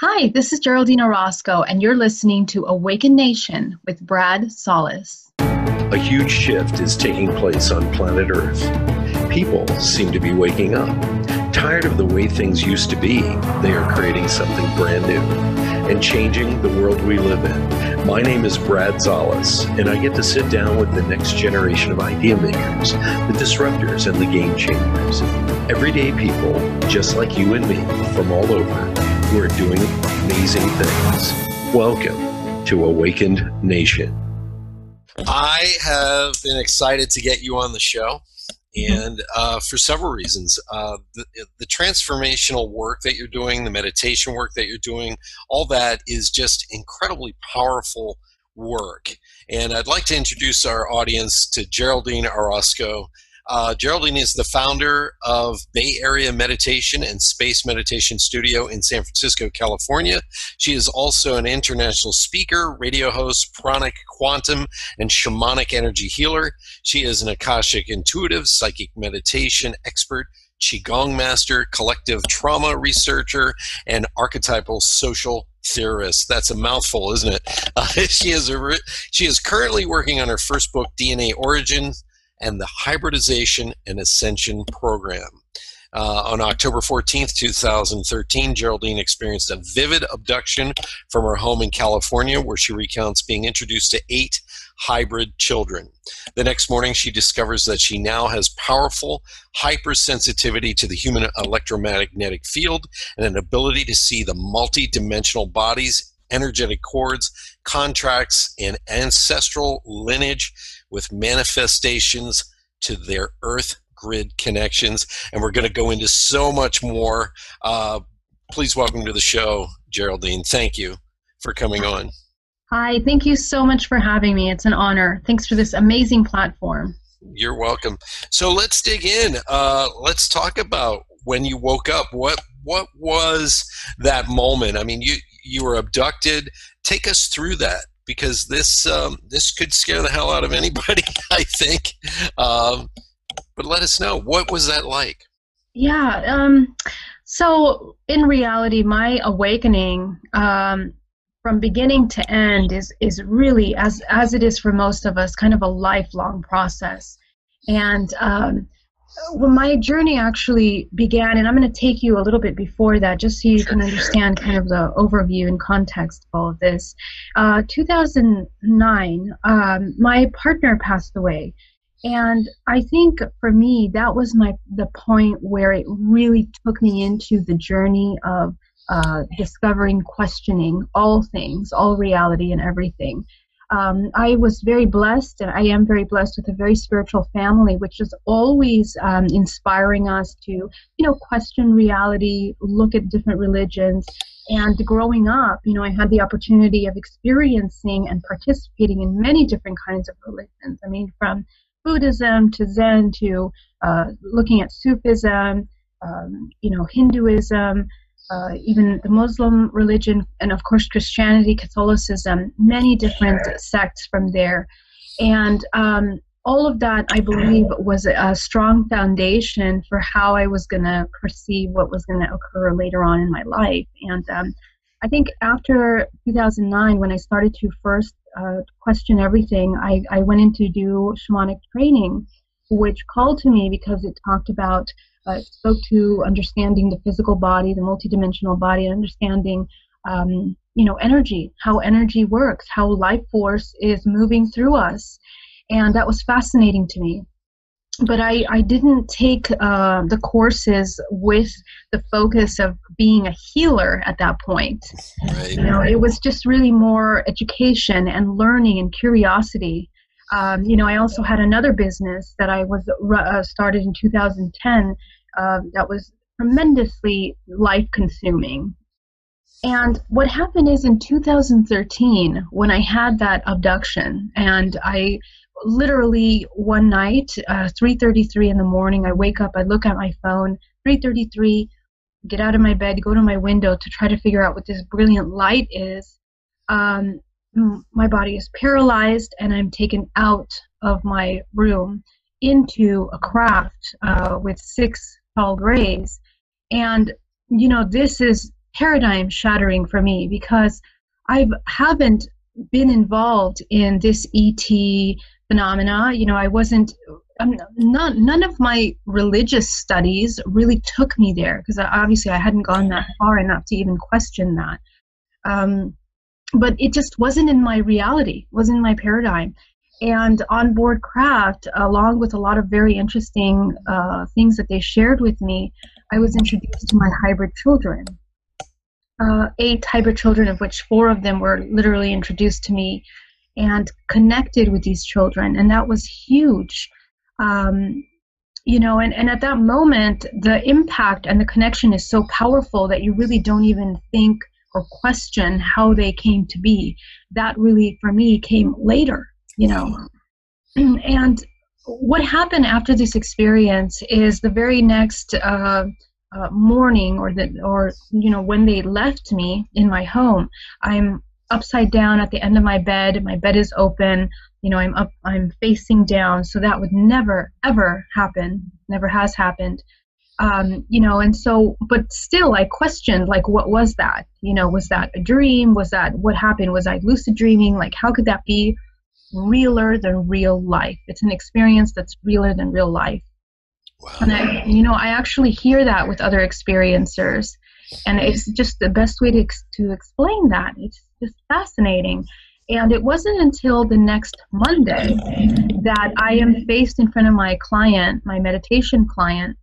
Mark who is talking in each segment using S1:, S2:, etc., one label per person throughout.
S1: Hi, this is Geraldine Orozco, and you're listening to Awaken Nation with Brad Solis.
S2: A huge shift is taking place on planet Earth. People seem to be waking up. Tired of the way things used to be, they are creating something brand new and changing the world we live in. My name is Brad Solis, and I get to sit down with the next generation of idea makers, the disruptors, and the game changers. Everyday people, just like you and me, from all over who are doing amazing things. Welcome to Awakened Nation.
S3: I have been excited to get you on the show, and uh, for several reasons. Uh, the, the, transformational work that you're doing, the meditation work that you're doing, all that is just incredibly powerful work. And I'd like to introduce our audience to Geraldine Orozco. Uh, Geraldine is the founder of Bay Area Meditation and Space Meditation Studio in San Francisco, California. She is also an international speaker, radio host, pranic, quantum, and shamanic energy healer. She is an Akashic intuitive, psychic meditation expert, Qigong master, collective trauma researcher, and archetypal social theorist. That's a mouthful, isn't it? Uh, she is a, she is currently working on her first book, DNA Origin, and the Hybridization and Ascension Program. Uh, on October 14th, 2013, Geraldine experienced a vivid abduction from her home in California, where she recounts being introduced to eight hybrid children. The next morning, she discovers that she now has powerful hypersensitivity to the human electromagnetic field and an ability to see the multi-dimensional bodies, energetic cords, contracts, and ancestral lineage with manifestations to their earth grid connections. And we're going to go into so much more. Uh, please welcome to the show, Geraldine. Thank you for coming on.
S1: Hi, thank you so much for having me. It's an honor. Thanks for this amazing platform.
S3: You're welcome. So let's dig in. Uh, let's talk about when you woke up. What what was that moment? I mean, you you were abducted. Take us through that because this um, this could scare the hell out of anybody. I think. Um, but let us know what was that like.
S1: Yeah. Um, so in reality, my awakening um, from beginning to end is is really as as it is for most of us, kind of a lifelong process. And um, well, my journey actually began, and I'm going to take you a little bit before that, just so you can understand kind of the overview and context of all of this. Uh, 2009, um, my partner passed away, and I think for me that was my the point where it really took me into the journey of uh, discovering, questioning all things, all reality, and everything um, I was very blessed, and I am very blessed with a very spiritual family, which is always um, inspiring us to, you know, question reality, look at different religions. And growing up, you know, I had the opportunity of experiencing and participating in many different kinds of religions. I mean, from Buddhism to Zen to uh, looking at Sufism, um, you know, Hinduism uh, even the Muslim religion, and of course Christianity, Catholicism, many different sects from there. And um, all of that, I believe, was a strong foundation for how I was going to perceive what was going to occur later on in my life. And um, I think after 2009, when I started to first uh, question everything, I, I went in to do shamanic training, which called to me because it talked about uh, spoke to understanding the physical body, the multidimensional body, understanding, um, you know, energy, how energy works, how life force is moving through us, and that was fascinating to me. But I, I didn't take uh, the courses with the focus of being a healer at that point. Right. You know, it was just really more education and learning and curiosity. Um, you know, I also had another business that I was uh, started in 2010 uh, that was tremendously life consuming. And what happened is in 2013, when I had that abduction, and I literally one night, uh, 3:33 in the morning, I wake up, I look at my phone, 3:33, get out of my bed, go to my window to try to figure out what this brilliant light is. Um, my body is paralyzed, and I'm taken out of my room into a craft uh, with six called rays. And, you know, this is paradigm shattering for me because I haven't been involved in this ET phenomena. You know, I wasn't. Um, none, none of my religious studies really took me there because obviously I hadn't gone that far enough to even question that. Um, but it just wasn't in my reality, wasn't in my paradigm. And on board craft, along with a lot of very interesting uh, things that they shared with me, I was introduced to my hybrid children uh, eight hybrid children, of which four of them were literally introduced to me and connected with these children. And that was huge. Um, you know, and, and at that moment, the impact and the connection is so powerful that you really don't even think or question how they came to be. That really, for me, came later, you know. And what happened after this experience is the very next uh, uh, morning or the or you know when they left me in my home i'm upside down at the end of my bed. My bed is open. You know i'm up i'm facing down. So that would never ever happen. Never has happened. Um, you know and so but still i questioned like what was that? You know was that a dream? Was that what happened? Was i lucid dreaming? Like how could that be realer than real life it's an experience that's realer than real life Wow. And I, you know, I actually hear that with other experiencers, and it's just the best way to to explain that. It's just fascinating. And it wasn't until the next Monday that I am faced in front of my client, my meditation client,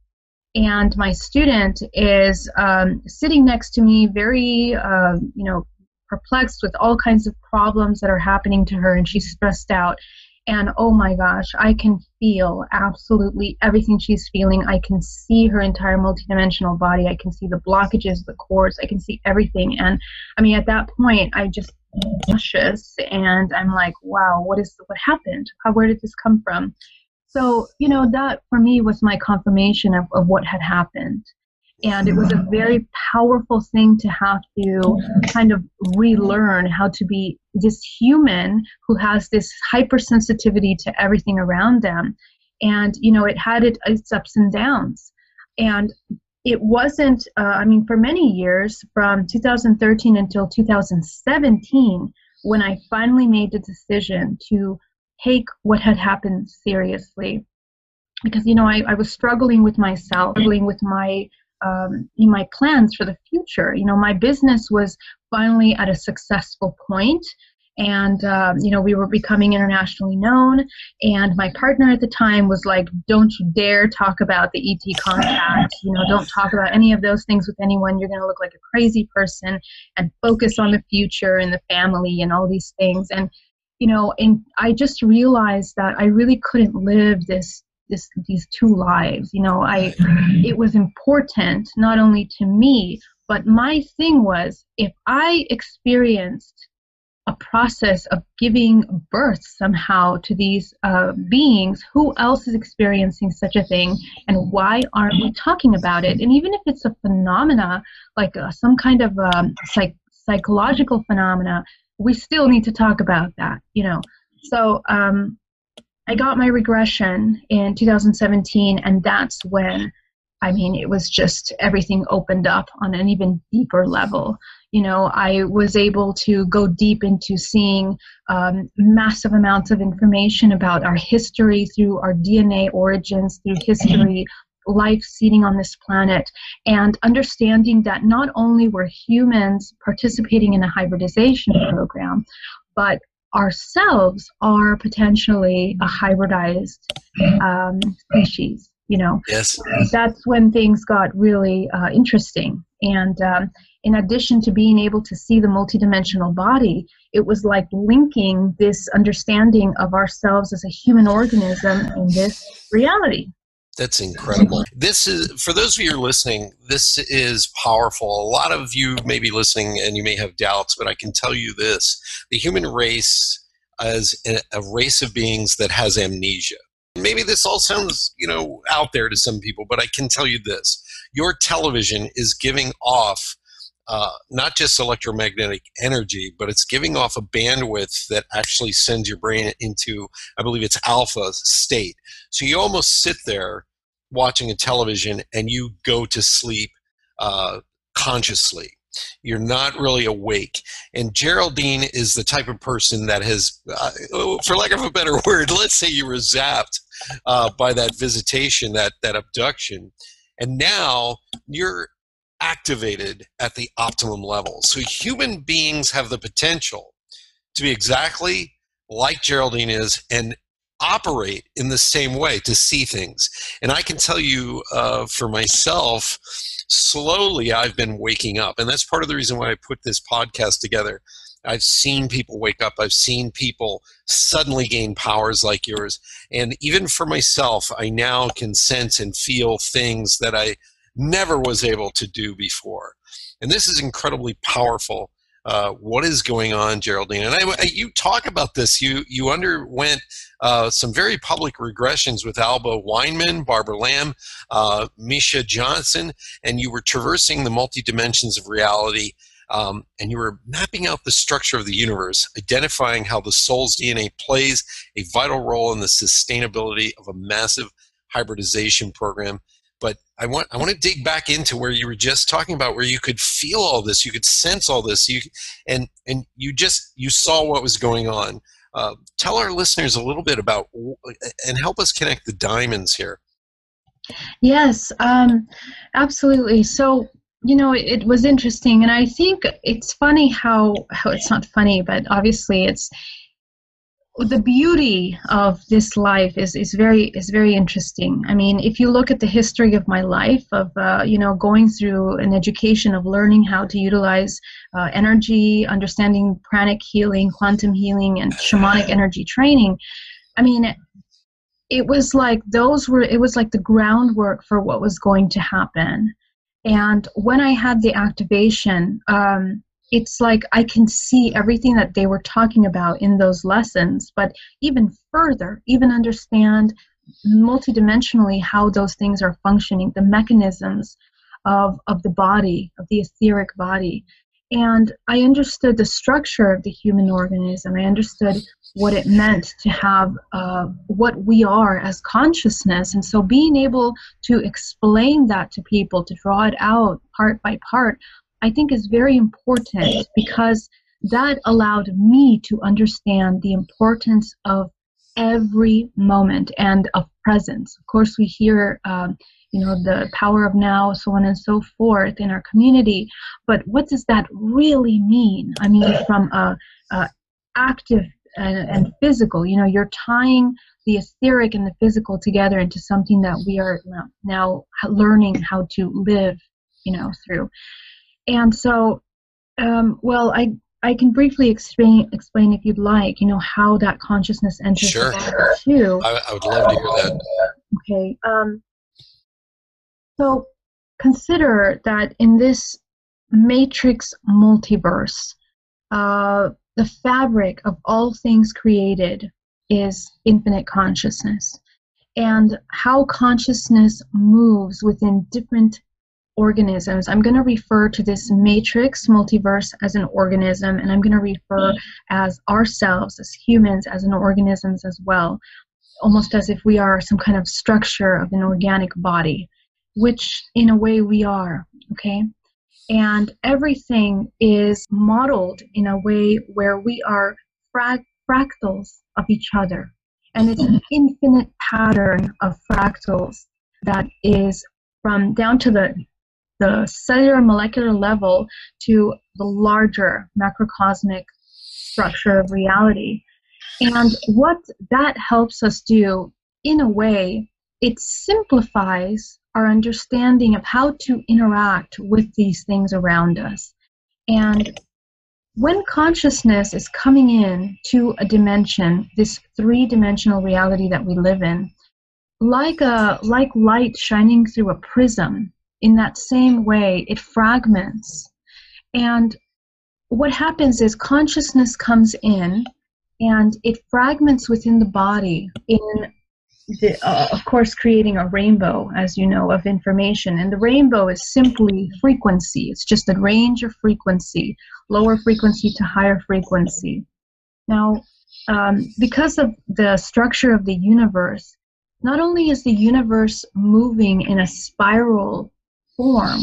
S1: and my student is um, sitting next to me, very, uh, you know, perplexed with all kinds of problems that are happening to her, and she's stressed out. And oh my gosh, I can feel absolutely everything she's feeling. I can see her entire multidimensional body. I can see the blockages, the cords. I can see everything. And I mean, at that point, I just nauseous and I'm like, wow, what is what happened? How where did this come from? So, you know, that for me was my confirmation of, of what had happened and it was a very powerful thing to have to kind of relearn how to be this human who has this hypersensitivity to everything around them. And you know it had it, its ups and downs. And it wasn't uh, i mean for many years from 2013 until 2017 when i finally made the decision to take what had happened seriously. Because you know I, I was struggling with myself struggling with my um, in my plans for the future. You know, my business was finally at a successful point, and um, you know we were becoming internationally known. And my partner at the time was like, "Don't you dare talk about the ET contact. You know, don't talk about any of those things with anyone. You're going to look like a crazy person. And focus on the future and the family and all these things." And you know, and I just realized that I really couldn't live this this these two lives you know i it was important not only to me but my thing was if i experienced a process of giving birth somehow to these uh, beings who else is experiencing such a thing? And why aren't we talking about it? And even if it's a phenomena like uh, some kind of um, psych- psychological phenomena we still need to talk about that you know? So um, I got my regression in 2017, and that's when, I mean, it was just everything opened up on an even deeper level. You know, I was able to go deep into seeing um, massive amounts of information about our history through our DNA origins, through history, life seeding on this planet, and understanding that not only were humans participating in a hybridization program, but ourselves are potentially a hybridized um, species. You know,
S3: yes,
S1: that's when things got really uh, interesting. And um, in addition to being able to see the multidimensional body, it was like linking this understanding of ourselves as a human organism in this reality.
S3: That's incredible. Mm-hmm. This is for those of you listening. This is powerful. A lot of you may be listening and you may have doubts, but I can tell you this: the human race is a race of beings that has amnesia. Maybe this all sounds, you know, out there to some people, but I can tell you this: your television is giving off uh, not just electromagnetic energy, but it's giving off a bandwidth that actually sends your brain into, I believe it's alpha state. So you almost sit there watching a television and you go to sleep uh, consciously. you're not really awake. And Geraldine is the type of person that has, uh, for lack of a better word, let's say you were zapped uh, by that visitation, that that abduction, and now you're activated at the optimum level. So human beings have the potential to be exactly like Geraldine is and operate in the same way to see things. And I can tell you uh, for myself, slowly I've been waking up. And that's part of the reason why I put this podcast together. I've seen people wake up. I've seen people suddenly gain powers like yours. And even for myself, I now can sense and feel things that I never was able to do before. And this is incredibly powerful. Uh, what is going on, Geraldine? And I, you talk about this. You you underwent uh, some very public regressions with Alba Weinman, Barbara Lamb, uh, Misha Johnson, and you were traversing the multi dimensions of reality. Um, and you were mapping out the structure of the universe, identifying how the soul's DNA plays a vital role in the sustainability of a massive hybridization program but I want I want to dig back into where you were just talking about where you could feel all this, you could sense all this, you and and you just you saw what was going on. Uh, tell our listeners a little bit about and help us connect the diamonds here.
S1: Yes, um, absolutely. So you know it, it was interesting, and I think it's funny how how it's not funny, but obviously it's the beauty of this life is, is very is very interesting. I mean, if you look at the history of my life of uh, you know going through an education of learning how to utilize uh, energy, understanding pranic healing, quantum healing, and shamanic energy training, I mean, it was like those were it was like the groundwork for what was going to happen. And when I had the activation, um, it's like I can see everything that they were talking about in those lessons, but even further, even understand multidimensionally how those things are functioning, the mechanisms of, of the body, of the etheric body. And I understood the structure of the human organism. I understood what it meant to have uh, what we are as consciousness. And so being able to explain that to people, to draw it out part by part, I think is very important because that allowed me to understand the importance of every moment and of presence. Of course, we hear, um, you know, the power of now, so on and so forth in our community. But what does that really mean? I mean, from a, a active and, and, physical, you know, you're tying the etheric and the physical together into something that we are now learning how to live, you know, through. And so, um, well, I I can briefly explain explain if you'd like, you know, how that consciousness enters
S3: sure.
S1: the too.
S3: I, I, would love to hear that.
S1: Okay. Um, so consider that in this matrix multiverse, uh, the fabric of all things created is infinite consciousness, and how consciousness moves within different organisms. I'm going to refer to this matrix multiverse as an organism, and I'm going to refer mm. as ourselves, as humans, as an organisms as well, almost as if we are some kind of structure of an organic body, which in a way we are, okay? And everything is modeled in a way where we are frag- fractals of each other. And it's an infinite pattern of fractals that is from down to the the cellular molecular level to the larger macrocosmic structure of reality. And what that helps us do, in a way, it simplifies our understanding of how to interact with these things around us. And when consciousness is coming in to a dimension, this three-dimensional reality that we live in, like a like light shining through a prism, in that same way, it fragments. And what happens is consciousness comes in and it fragments within the body in the, uh, of course creating a rainbow as you know of information. And the rainbow is simply frequency. It's just a range of frequency lower frequency to higher frequency. Now um, because of the structure of the universe not only is the universe moving in a spiral form,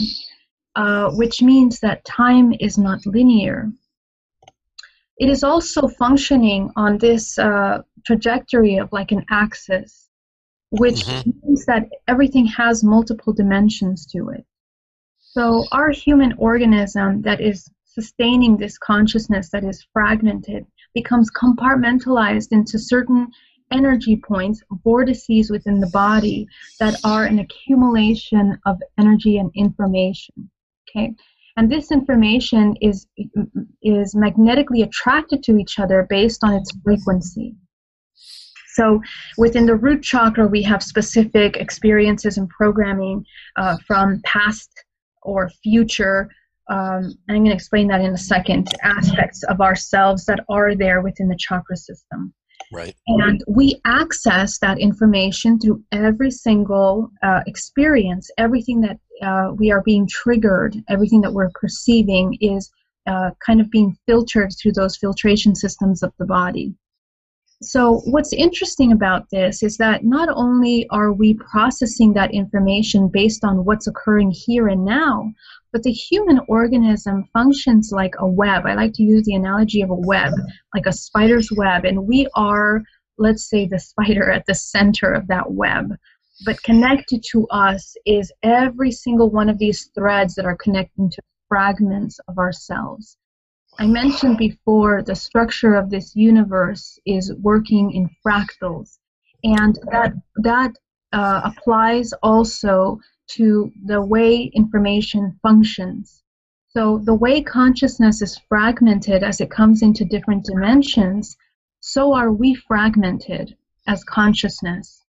S1: uh, which means that time is not linear. It is also functioning on this uh, trajectory of like an axis, which mm-hmm. means that everything has multiple dimensions to it. So, our human organism that is sustaining this consciousness that is fragmented becomes compartmentalized into certain energy points, vortices within the body that are an accumulation of energy and information. Okay, and this information is is magnetically attracted to each other based on its frequency. So within the root chakra, we have specific experiences and programming uh, from past or future. Um, I'm going to explain that in a second. Aspects of ourselves that are there within the chakra system.
S3: Right.
S1: And we access that information through every single uh, experience. Everything that uh, we are being triggered, everything that we're perceiving is uh, kind of being filtered through those filtration systems of the body. So, what's interesting about this is that not only are we processing that information based on what's occurring here and now, but the human organism functions like a web. I like to use the analogy of a web, like a spider's web, and we are, let's say, the spider at the center of that web. But connected to us is every single one of these threads that are connecting to fragments of ourselves. I mentioned before the structure of this universe is working in fractals, and that that uh, applies also to the way information functions. So the way consciousness is fragmented as it comes into different dimensions, so are we fragmented as consciousness.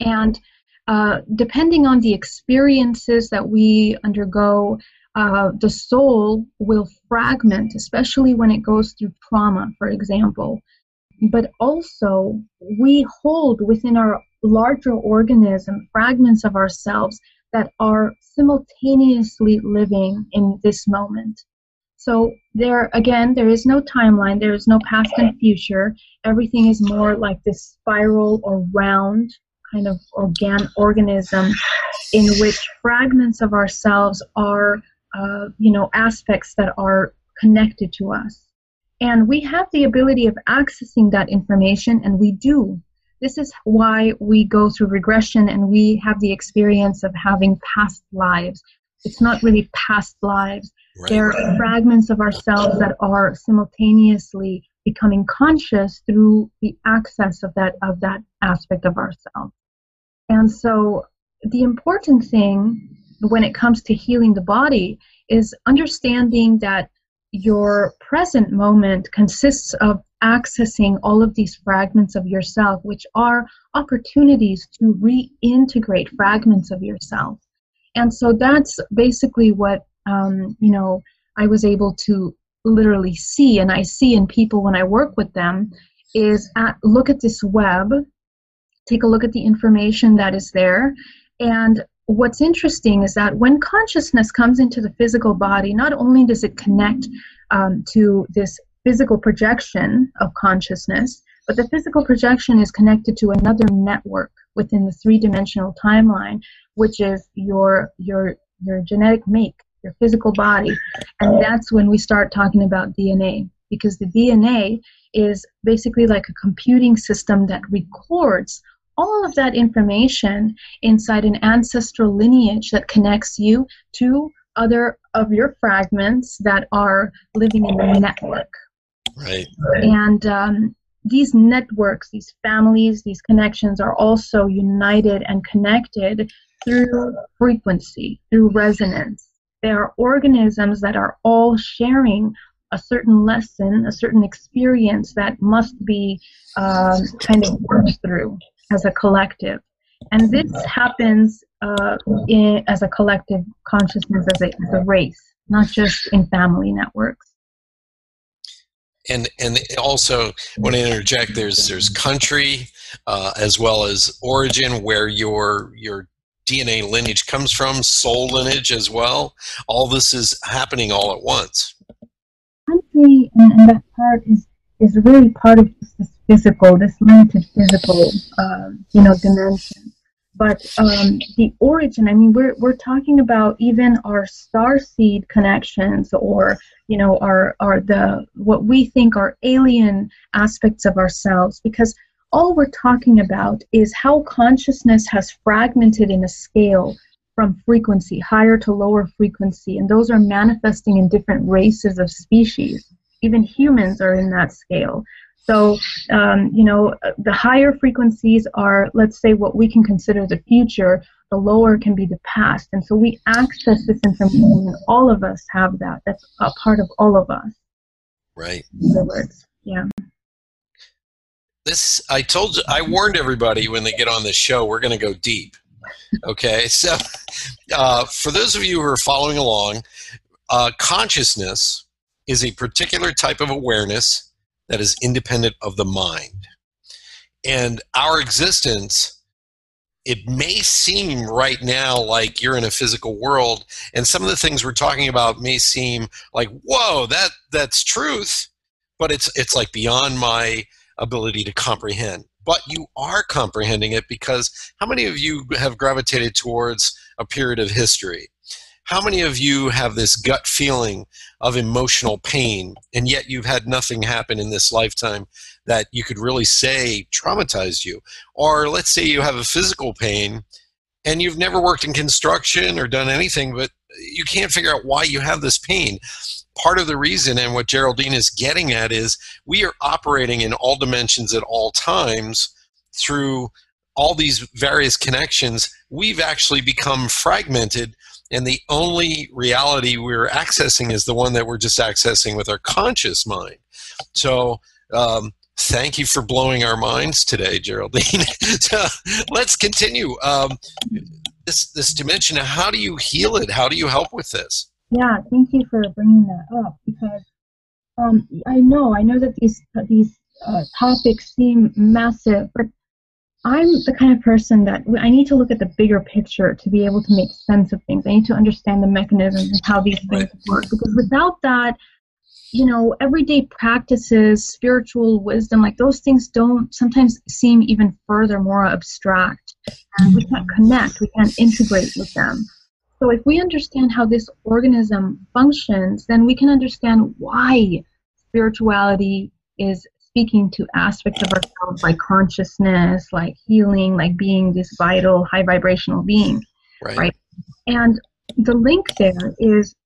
S1: And uh, depending on the experiences that we undergo, uh, the soul will fragment, especially when it goes through trauma, for example. But also, we hold within our larger organism, fragments of ourselves that are simultaneously living in this moment. So there again, there is no timeline, there is no past and future. Everything is more like this spiral or round kind of organ organism in which fragments of ourselves are, uh, you know, aspects that are connected to us. And we have the ability of accessing that information, and we do this is why we go through regression and we have the experience of having past lives. It's not really past lives. Right. They're fragments of ourselves that are simultaneously becoming conscious through the access of that of that aspect of ourselves. And so the important thing when it comes to healing the body is understanding that your present moment consists of accessing all of these fragments of yourself, which are opportunities to reintegrate fragments of yourself. And so that's basically what, um, you know, I was able to literally see, and I see in people when I work with them, is at, look at this web, take a look at the information that is there, and what's interesting is that when consciousness comes into the physical body, not only does it connect um, to this physical projection of consciousness, but the physical projection is connected to another network within the three-dimensional timeline, which is your your your genetic make, your physical body, and that's when we start talking about DNA because the DNA is basically like a computing system that records all of that information inside an ancestral lineage that connects you to other of your fragments that are living in the network.
S3: Right.
S1: And um, these networks, these families, these connections are also united and connected through frequency, through resonance. They are organisms that are all sharing a certain lesson, a certain experience that must be um, kind of worked through as a collective. And this happens uh, in, as a collective consciousness, as a, as a race, not just in family networks
S3: and and also when I interject, there's there's country uh, as well as origin where your your DNA lineage comes from, soul lineage as well. All this is happening all at once.
S1: Country and, and that part is is really part of this physical, this limited physical, uh, you know, dimension. but um, the origin i mean we're, we're talking about even our star seed connections or you know our, our the what we think are alien aspects of ourselves because all we're talking about is how consciousness has fragmented in a scale from frequency higher to lower frequency and those are manifesting in different races of species even humans are in that scale so, um, you know, the higher frequencies are, let's say, what we can consider the future. The lower can be the past. And so we access this information. All of us have that. That's a part of all of us.
S3: Right.
S1: In other words, yeah.
S3: This, I told, I warned everybody when they get on this show, we're going to go deep. Okay. So, uh, for those of you who are following along, uh, consciousness is a particular type of awareness that is independent of the mind. And our existence, it may seem right now like you're in a physical world, and some of the things we're talking about may seem like, whoa, that that's truth, but it's it's like beyond my ability to comprehend. But you are comprehending it because how many of you have gravitated towards a period of history? How many of you have this gut feeling of emotional pain, and yet you've had nothing happen in this lifetime that you could really say traumatized you? Or let's say you have a physical pain and you've never worked in construction or done anything, but you can't figure out why you have this pain. Part of the reason, and what Geraldine is getting at, is we are operating in all dimensions at all times through all these various connections. We've actually become fragmented and the only reality we're accessing is the one that we're just accessing with our conscious mind. So, um, thank you for blowing our minds today, Geraldine. so, let's continue. Um, this this dimension. How do you heal it? How do you help with this?
S1: Yeah, thank you for bringing that up because um, I know I know that these these uh, topics seem massive, but I'm the kind of person that I need to look at the bigger picture to be able to make sense of things. I need to understand the mechanisms and how these things work. Because without that, you know, everyday practices, spiritual wisdom, like those things don't sometimes seem even further more abstract. And we can't connect, we can't integrate with them. So if we understand how this organism functions, then we can understand why spirituality is speaking to aspects of ourselves like consciousness, like healing, like being this vital, high vibrational being.
S3: Right.
S1: right? And the link there is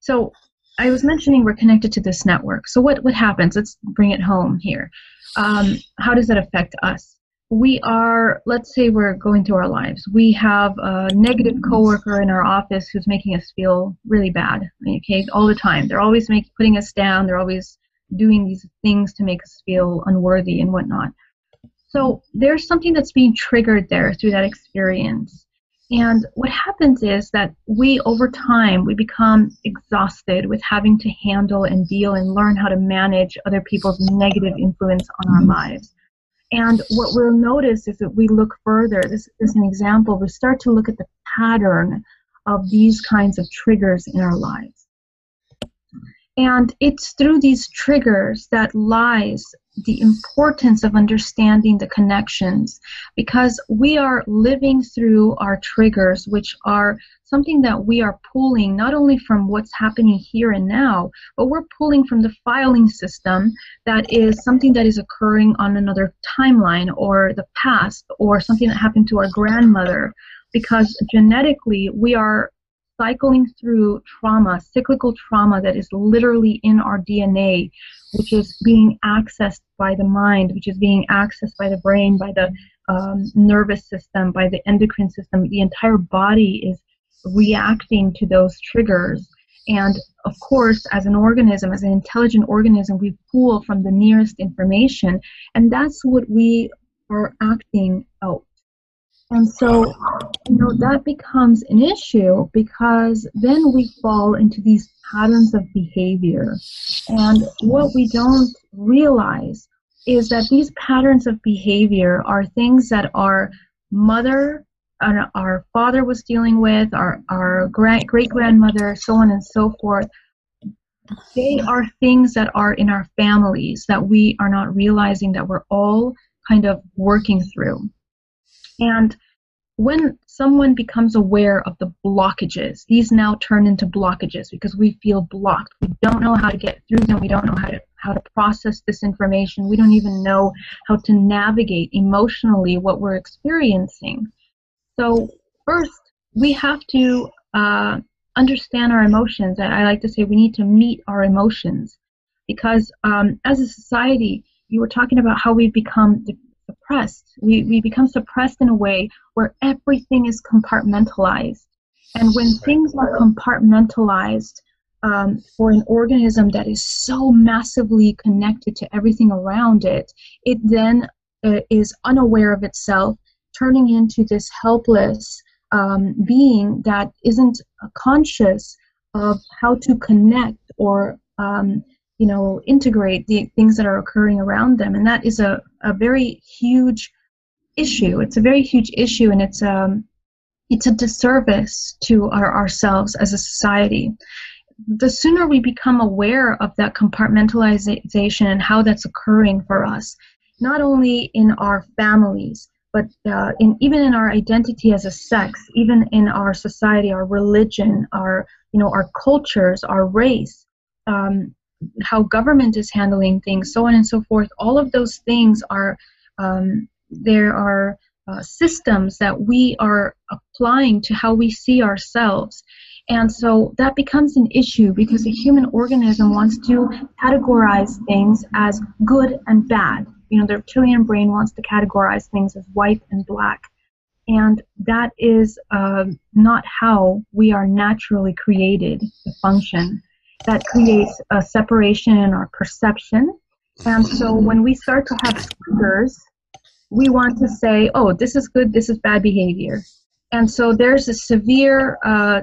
S1: so I was mentioning we're connected to this network. So what, what happens? Let's bring it home here. Um, how does that affect us? We are, let's say we're going through our lives. We have a negative coworker in our office who's making us feel really bad, okay, all the time. They're always make, putting us down. They're always doing these things to make us feel unworthy and whatnot. So there's something that's being triggered there through that experience. And what happens is that we, over time, we become exhausted with having to handle and deal and learn how to manage other people's negative influence on our lives. And what we'll notice is that we look further. This is an example. We start to look at the pattern of these kinds of triggers in our lives. And it's through these triggers that lies the importance of understanding the connections because we are living through our triggers, which are something that we are pulling not only from what's happening here and now, but we're pulling from the filing system that is something that is occurring on another timeline or the past or something that happened to our grandmother. Because genetically we are cycling through trauma, cyclical trauma that is literally in our DNA, which is being accessed by the mind, which is being accessed by the brain, by the um, nervous system, by the endocrine system. The entire body is reacting to those triggers. And of course, as an organism, as an intelligent organism, we pull from the nearest information, and that's what we are acting out and so, you know, that becomes an issue because then we fall into these patterns of behavior. And what we don't realize is that these patterns of behavior are things that our mother, our, our father was dealing with, our, our great grandmother, so on and so forth. They are things that are in our families that we are not realizing that we're all kind of working through. And when someone becomes aware of the blockages, these now turn into blockages because we feel blocked. We don't know how to get through them. We don't know how to how to process this information. We don't even know how to navigate emotionally what we're experiencing. So first, we have to uh, understand our emotions. I like to say we need to meet our emotions because um, as a society, you were talking about how we've become suppressed. We, we become suppressed in a way where everything is compartmentalized. And when things are compartmentalized um, for an organism that is so massively connected to everything around it, it then uh, is unaware of itself, turning into this helpless um, being that isn't conscious of how to connect or um, you know integrate the things that are occurring around them and that is a, a very huge issue. It's a very huge issue and it's um it's a disservice to our, ourselves as a society. The sooner we become aware of that compartmentalization and how that's occurring for us not only in our families but uh, in even in our identity as a sex even in our society our religion our you know our cultures our race um, how government is handling things, so on and so forth. All of those things are um, there are uh, systems that we are applying to how we see ourselves. And so that becomes an issue because the human organism wants to categorize things as good and bad. You know, the reptilian brain wants to categorize things as white and black. And that is uh, not how we are naturally created to function that creates a separation in our perception. And so when we start to have triggers, we want to say, oh, this is good, this is bad behavior. And so there's a severe, uh,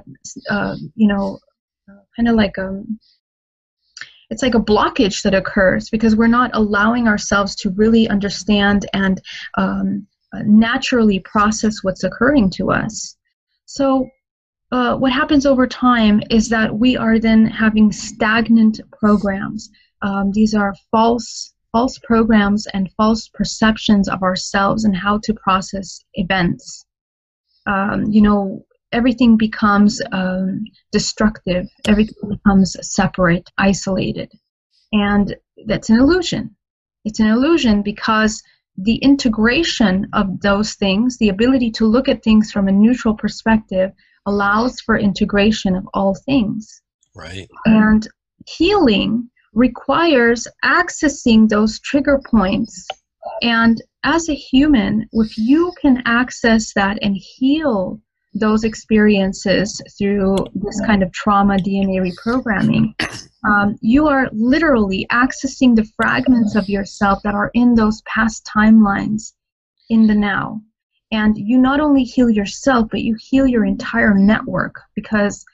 S1: uh, you know, kind of like a, um, it's like a blockage that occurs because we're not allowing ourselves to really understand and um, naturally process what's occurring to us. So uh, what happens over time is that we are then having stagnant programs. Um, these are false false programs and false perceptions of ourselves and how to process events. Um, you know, everything becomes um, destructive. Everything becomes separate, isolated, and that's an illusion. It's an illusion because the integration of those things, the ability to look at things from a neutral perspective, allows for integration of all things.
S3: Right.
S1: And healing requires accessing those trigger points. And as a human, if you can access that and heal those experiences through this kind of trauma DNA reprogramming, um, you are literally accessing the fragments of yourself that are in those past timelines in the now and you not only heal yourself but you heal your entire network because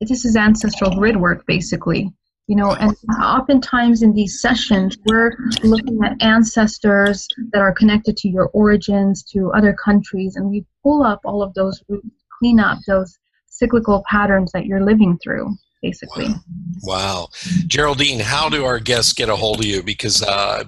S1: this is ancestral grid work basically you know and oftentimes in these sessions we're looking at ancestors that are connected to your origins to other countries and we pull up all of those clean up those cyclical patterns that you're living through basically.
S3: Wow. wow. Geraldine, how do our guests get a hold of you? Because uh,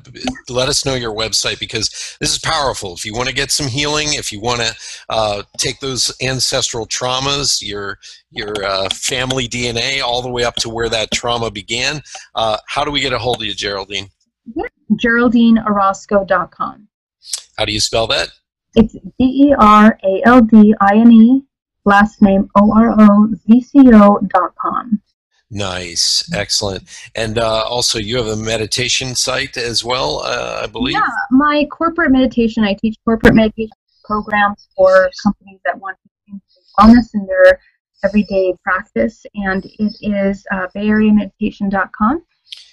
S3: let us know your website because this is powerful. If you want to get some healing, if you want to uh, take those ancestral traumas, your your uh, family DNA, all the way up to where that trauma began, uh, how do we get a hold of you, Geraldine?
S1: Yeah. GeraldineOrozco.com.
S3: How do you spell that?
S1: It's G E R A L D I N E last name O R O Z C O dot com.
S3: Nice, excellent. And uh, also, you have a meditation site as well, uh, I believe?
S1: Yeah, my corporate meditation, I teach corporate meditation programs for companies that want to increase wellness in their everyday practice, and it is uh, bayareameditation.com.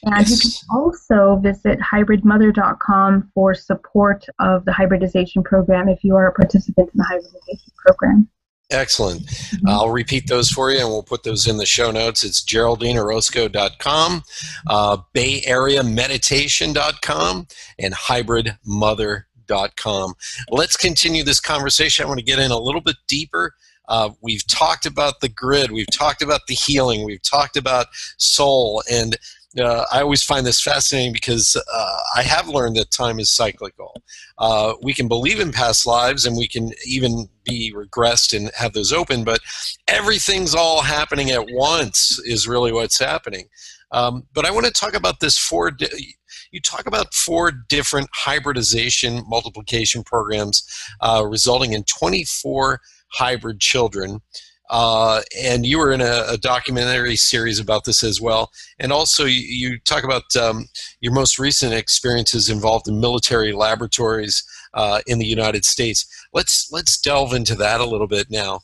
S1: And yes. you can also visit hybridmother.com for support of the hybridization program if you are a participant in the hybridization program.
S3: Excellent. I'll repeat those for you and we'll put those in the show notes. It's geraldineorozco.com, uh, bayareameditation.com, and hybridmother.com. Let's continue this conversation. I want to get in a little bit deeper. Uh, we've talked about the grid, we've talked about the healing, we've talked about soul, and uh, I always find this fascinating because uh, I have learned that time is cyclical. Uh, we can believe in past lives and we can even be regressed and have those open, but everything's all happening at once is really what's happening. Um, but I want to talk about this four. Di- you talk about four different hybridization multiplication programs uh, resulting in 24 hybrid children. Uh, and you were in a, a, documentary series about this as well. And also, you, you talk about um, your most recent experiences involved in military laboratories uh, in the United States. Let's let's delve into that a little bit now.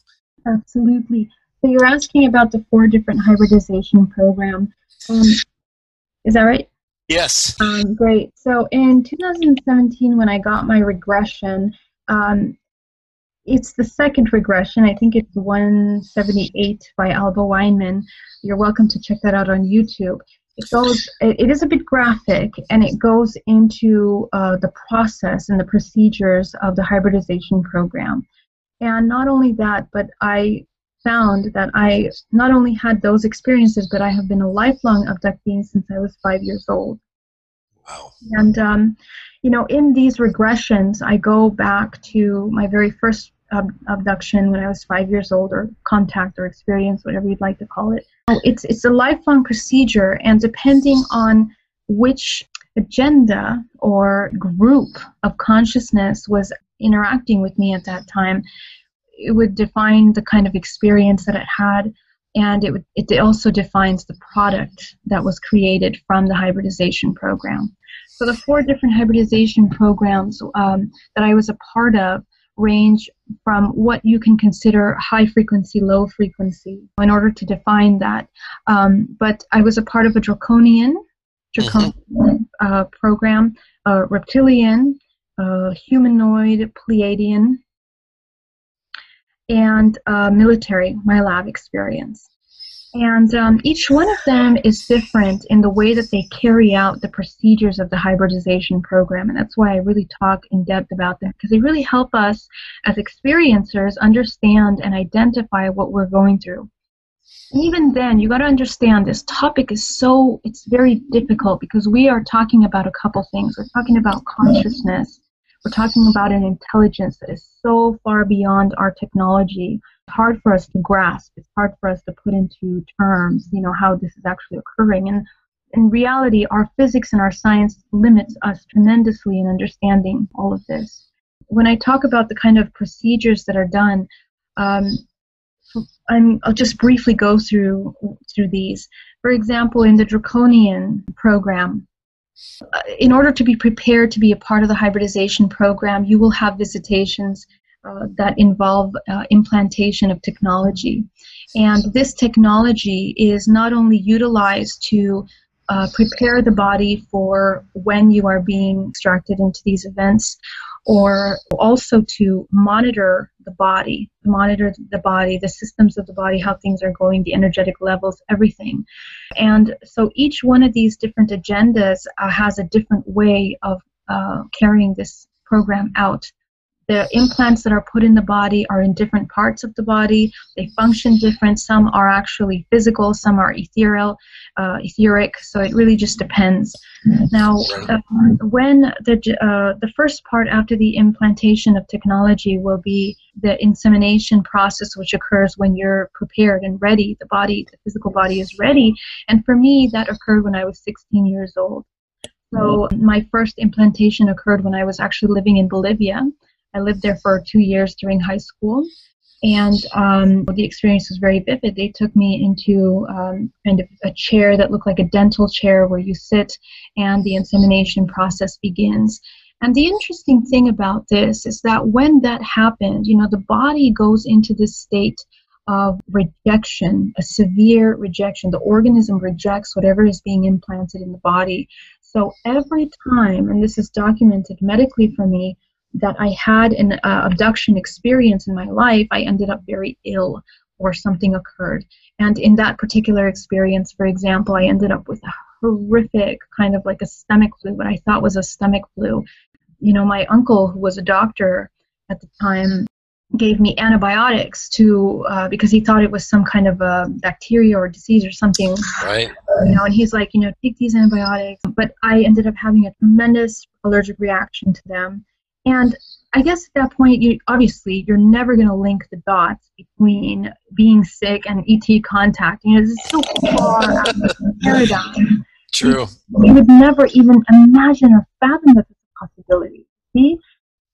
S1: Absolutely. So you're asking about the four different hybridization program. Um, is that right?
S3: Yes.
S1: Um, great. So in 2017, when I got my regression, um, it's the second regression. I think it's 178 by Alba Weinman. You're welcome to check that out on YouTube. It goes. It is a bit graphic, and it goes into uh, the process and the procedures of the hybridization program. And not only that, but I found that I not only had those experiences, but I have been a lifelong abductee since I was five years old.
S3: Wow.
S1: And um, you know, in these regressions, I go back to my very first ab- abduction when I was five years old, or contact or experience, whatever you'd like to call it. It's it's a lifelong procedure, and depending on which agenda or group of consciousness was interacting with me at that time, it would define the kind of experience that it had, and it would, it also defines the product that was created from the hybridization program. So the four different hybridization programs um, that I was a part of range from what you can consider high frequency, low frequency, in order to define that. Um, but I was a part of a draconian, draconian mm-hmm. uh, program, uh, reptilian, uh, humanoid, Pleiadian, and uh, military, MILAB experience. And um, each one of them is different in the way that they carry out the procedures of the hybridization program. And that's why I really talk in depth about them, because they really help us as experiencers understand and identify what we're going through. And even then, you got to understand this topic is so, it's very difficult because we are talking about a couple things. We're talking about consciousness, we're talking about an intelligence that is so far beyond our technology hard for us to grasp. It's hard for us to put into terms, you know, how this is actually occurring. And in reality, our physics and our science limits us tremendously in understanding all of this. When I talk about the kind of procedures that are done, um, i will just briefly go through through these. For example, in the draconian program, uh, in order to be prepared to be a part of the hybridization program, you will have visitations uh, that involve uh, implantation of technology. And this technology is not only utilized to uh, prepare the body for when you are being extracted into these events, or also to monitor the body, monitor the body, the systems of the body, how things are going, the energetic levels, everything. And so each one of these different agendas uh, has a different way of uh, carrying this program out the implants that are put in the body are in different parts of the body. They function different. Some are actually physical, some are ethereal, uh, etheric. So it really just depends. Now, uh, when the uh, the first part after the implantation of technology will be the insemination process, which occurs when you're prepared and ready. The body, the physical body, is ready. And for me, that occurred when I was 16 years old. So my first implantation occurred when I was actually living in Bolivia. I lived there for two years during high school, and um, the experience was very vivid. They took me into um, kind of a chair that looked like a dental chair where you sit, and the insemination process begins. And the interesting thing about this is that when that happened, you know, the body goes into this state of rejection, a severe rejection. The organism rejects whatever is being implanted in the body. So every time, and this is documented medically for me, that I had an uh, abduction experience in my life, I ended up very ill or something occurred. And in that particular experience, for example, I ended up with a horrific kind of like a stomach flu, what I thought was a stomach flu. You know, my uncle, who was a doctor at the time, gave me antibiotics to uh, because he thought it was some kind of a bacteria or disease or something.
S3: Right.
S1: You know, and he's like, you know, take these antibiotics. But I ended up having a tremendous allergic reaction to them, and I guess at that point, you obviously you're never going to link the dots between being sick and ET contact. You know, this is so far out of the paradigm.
S3: True.
S1: You would never even imagine or fathom that it's a possibility. See?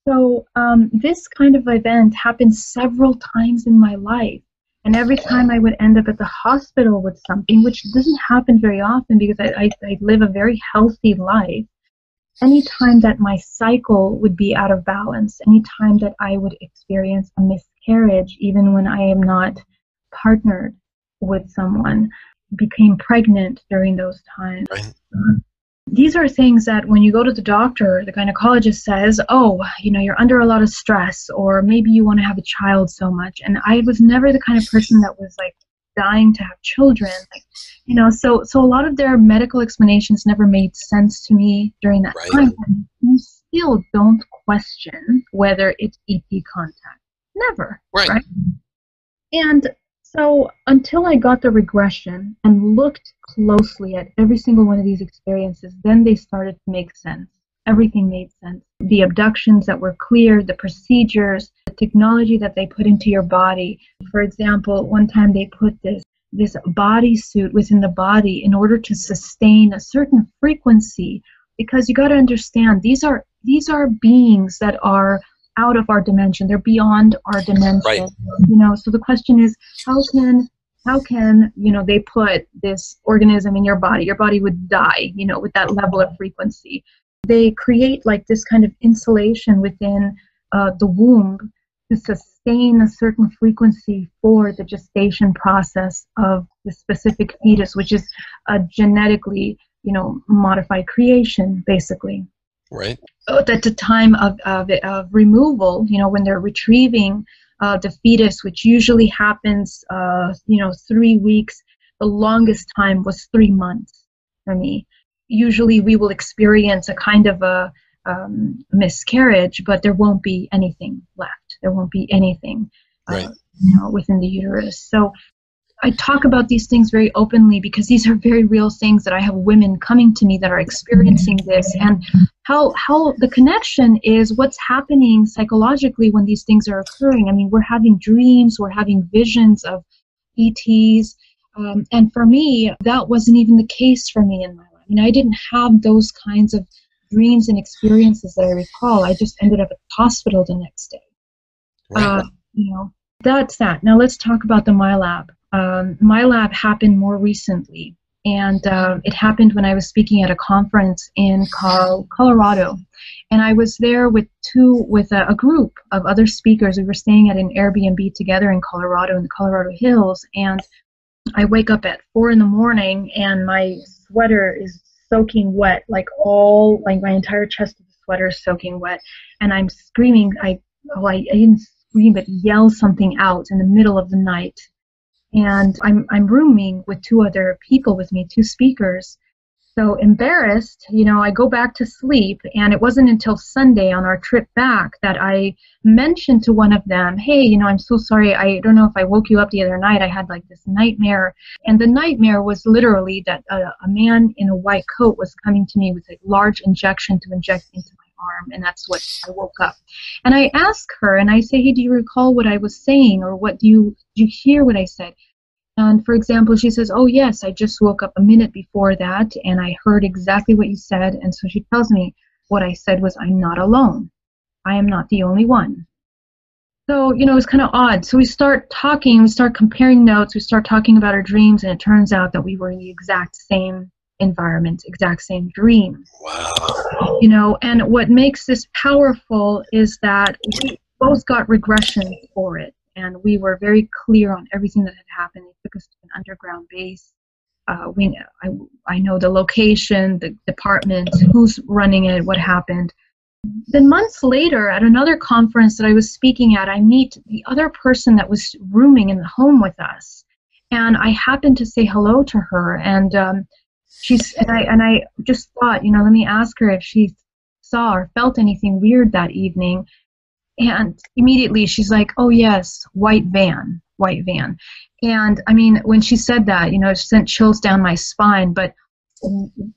S1: So um, this kind of event happened several times in my life. And every time I would end up at the hospital with something, which doesn't happen very often because I, I, I live a very healthy life, anytime that my cycle would be out of balance, anytime that I would experience a miscarriage, even when I am not partnered with someone, became pregnant during those times.
S3: Right.
S1: These are things that when you go to the doctor, the gynecologist says, oh, you know, you're under a lot of stress, or maybe you want to have a child so much. And I was never the kind of person that was like dying to have children. Like, you know, so so a lot of their medical explanations never made sense to me during that
S3: Right.
S1: time. You still don't question whether it's ET contact. Never.
S3: Right.
S1: Right. And so until I got the regression and looked closely at every single one of these experiences, then they started to make sense. Everything made sense. The abductions that were clear, the procedures, the technology that they put into your body. For example, one time they put this this bodysuit within the body in order to sustain a certain frequency because you got to understand these are these are beings that are out of our dimension they're beyond our dimension
S3: Right.
S1: you know so the question is how can how can you know they put this organism in your body your body would die you know with that level of frequency they create like this kind of insulation within uh, the womb to sustain a certain frequency for the gestation process of the specific fetus which is a genetically you know modified creation basically
S3: Right.
S1: at the time of, of, of removal, you know, when they're retrieving uh, the fetus, which usually happens, uh, you know, three weeks. The longest time was three months for me. Usually we will experience a kind of a um, miscarriage, but there won't be anything left. There won't be anything, uh, you know, within the uterus. So I talk about these things very openly because these are very real things that I have women coming to me that are experiencing this and how how the connection is what's happening psychologically when these things are occurring. I mean, we're having dreams, we're having visions of ETs, um, and for me, that wasn't even the case for me in my life. I didn't have those kinds of dreams and experiences that I recall. I just ended up at the hospital the next day. Uh, you know, that's that. Now let's talk about the MILAB. Um, MILAB happened more recently, and uh, it happened when I was speaking at a conference in Colorado, and I was there with two with a, a group of other speakers. We were staying at an Airbnb together in Colorado in the Colorado Hills, and I wake up at four in the morning, and my sweater is soaking wet, like all like my entire chest of the sweater is soaking wet, and I'm screaming. I oh I, I didn't scream but yell something out in the middle of the night and I'm I'm rooming with two other people with me, two speakers. So embarrassed, you know, I go back to sleep, and it wasn't until Sunday on our trip back that I mentioned to one of them, "Hey, you know, I'm so sorry. I don't know if I woke you up the other night. I had like this nightmare, and the nightmare was literally that a, a man in a white coat was coming to me with a large injection to inject into my arm, and that's what I woke up." And I ask her, and I say, "Hey, do you recall what I was saying, or what do you do you hear what I said?" And for example, she says, Oh, yes, I just woke up a minute before that and I heard exactly what you said. And so she tells me what I said was, I'm not alone. I am not the only one. So, you know, it's kind of odd. So we start talking, we start comparing notes, we start talking about our dreams, and it turns out that we were in the exact same environment, exact same dream
S3: Wow.
S1: you know and what makes this powerful is that we both got regression for it and we were very clear on everything that had happened they took an underground base uh, we I, I know the location the department who's running it what happened then months later at another conference that i was speaking at i meet the other person that was rooming in the home with us and i happened to say hello to her and um, she's and I and I just thought, you know, let me ask her if she saw or felt anything weird that evening. And immediately she's like, oh, yes, white van, white van. And I mean, when she said that, you know, it sent chills down my spine, but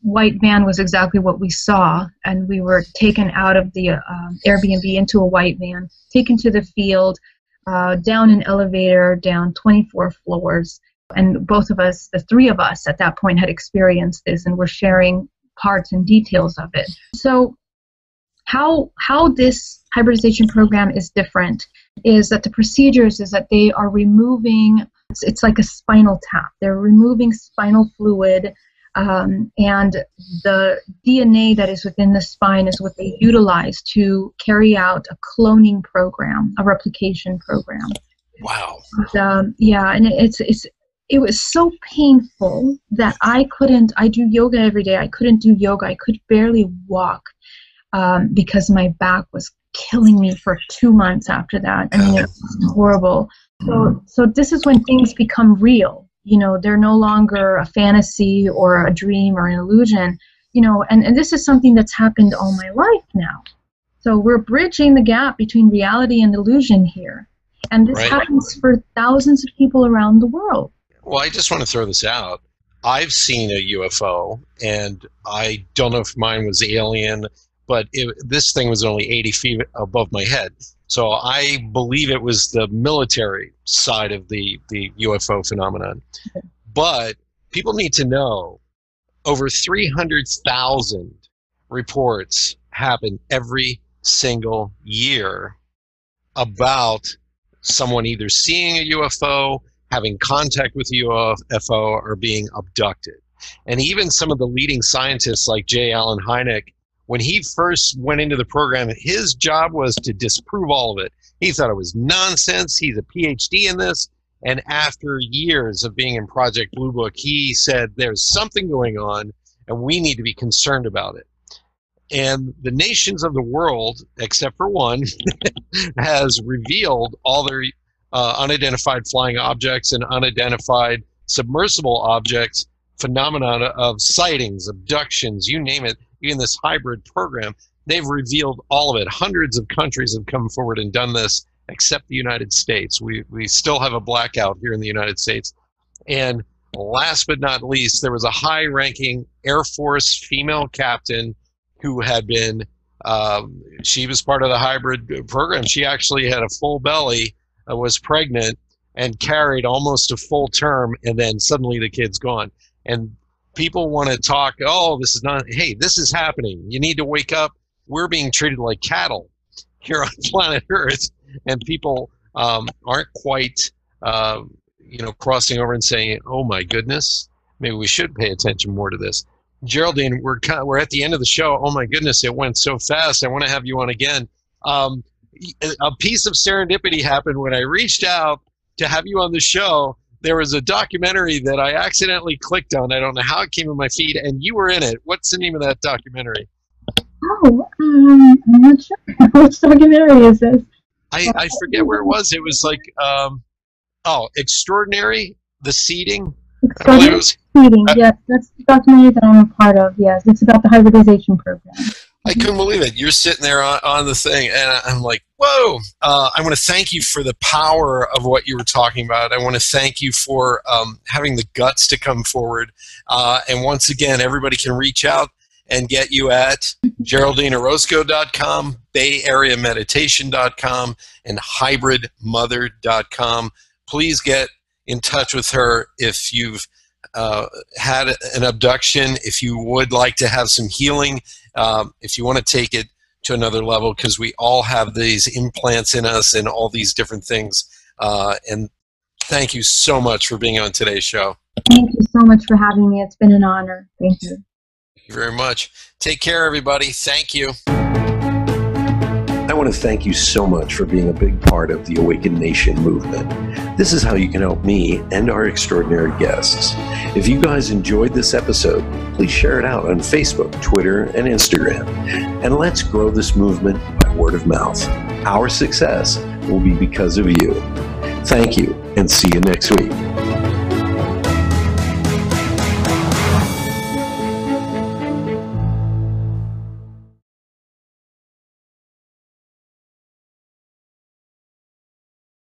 S1: white van was exactly what we saw. And we were taken out of the uh, Airbnb into a white van, taken to the field, uh, down an elevator, down 24 floors. And both of us, the three of us at that point, had experienced this and were sharing parts and details of it. So, how how this hybridization program is different is that the procedures is that they are removing it's, it's like a spinal tap. They're removing spinal fluid. Um, and the DNA that is within the spine is what they utilize to carry out a cloning program, a replication program.
S3: Wow.
S1: And, um, yeah, and it's it's it was so painful that I couldn't. I do yoga every day. I couldn't do yoga. I could barely walk um, because my back was killing me for two months after that. I mean, it was horrible. So, so this is when things become real. You know, they're no longer a fantasy or a dream or an illusion. You know, and, and this is something that's happened all my life now. So we're bridging the gap between reality and illusion here. And this right. happens for thousands of people around the world.
S3: Well, I just want to throw this out. I've seen a UFO, and I don't know if mine was alien, but it, this thing was only 80 feet above my head. So I believe it was the military side of the, the UFO phenomenon. But people need to know over 300,000 reports happen every single year about someone either seeing a UFO, having contact with a UFO, or being abducted. And even some of the leading scientists like J. Allen Hynek when he first went into the program, his job was to disprove all of it. He thought it was nonsense. He's a PhD in this. And after years of being in Project Blue Book, he said there's something going on and we need to be concerned about it. And the nations of the world, except for one, has revealed all their uh, unidentified flying objects and unidentified submersible objects, phenomena of sightings, abductions, you name it in this hybrid program, they've revealed all of it. Hundreds of countries have come forward and done this, except the United States. We, we still have a blackout here in the United States. And last but not least, there was a high ranking Air Force female captain who had been, um, she was part of the hybrid program. She actually had a full belly, uh, was pregnant, and carried almost a full term, and then suddenly the kid's gone. And people want to talk, oh, this is not, hey, this is happening. You need to wake up. We're being treated like cattle here on planet Earth, and people um, aren't quite, uh, you know, crossing over and saying, oh my goodness, maybe we should pay attention more to this. Geraldine, we're kind of, we're at the end of the show. Oh my goodness, it went so fast. I want to have you on again. Um, a piece of serendipity happened when I reached out to have you on the show there was a documentary that I accidentally clicked on. I don't know how it came in my feed, and you were in it. What's the name of that documentary?
S1: Oh, um, I'm not sure. Which documentary is this?
S3: I, I forget where it was. It was like, um, oh, Extraordinary, The Seeding.
S1: Extraordinary Seeding, uh, yes. That's the documentary that I'm a part of, yes. It's about the hybridization program.
S3: I couldn't believe it. You're sitting there on, on the thing, and I'm like, whoa. Uh, I want to thank you for the power of what you were talking about. I want to thank you for um, having the guts to come forward. Uh, and once again, everybody can reach out and get you at geraldineorozco.com, bayareameditation.com, and hybridmother.com. Please get in touch with her if you've uh, had an abduction, if you would like to have some healing um, if you want to take it to another level, because we all have these implants in us and all these different things. Uh, and thank you so much for being on today's show.
S1: Thank you so much for having me. It's been an honor. Thank you.
S3: Thank you very much. Take care, everybody. Thank you.
S2: Want to thank you so much for being a big part of the Awakened Nation movement. This is how you can help me and our extraordinary guests. If you guys enjoyed this episode, please share it out on Facebook, Twitter, and Instagram. And let's grow this movement by word of mouth. Our success will be because of you. Thank you, and see you next week.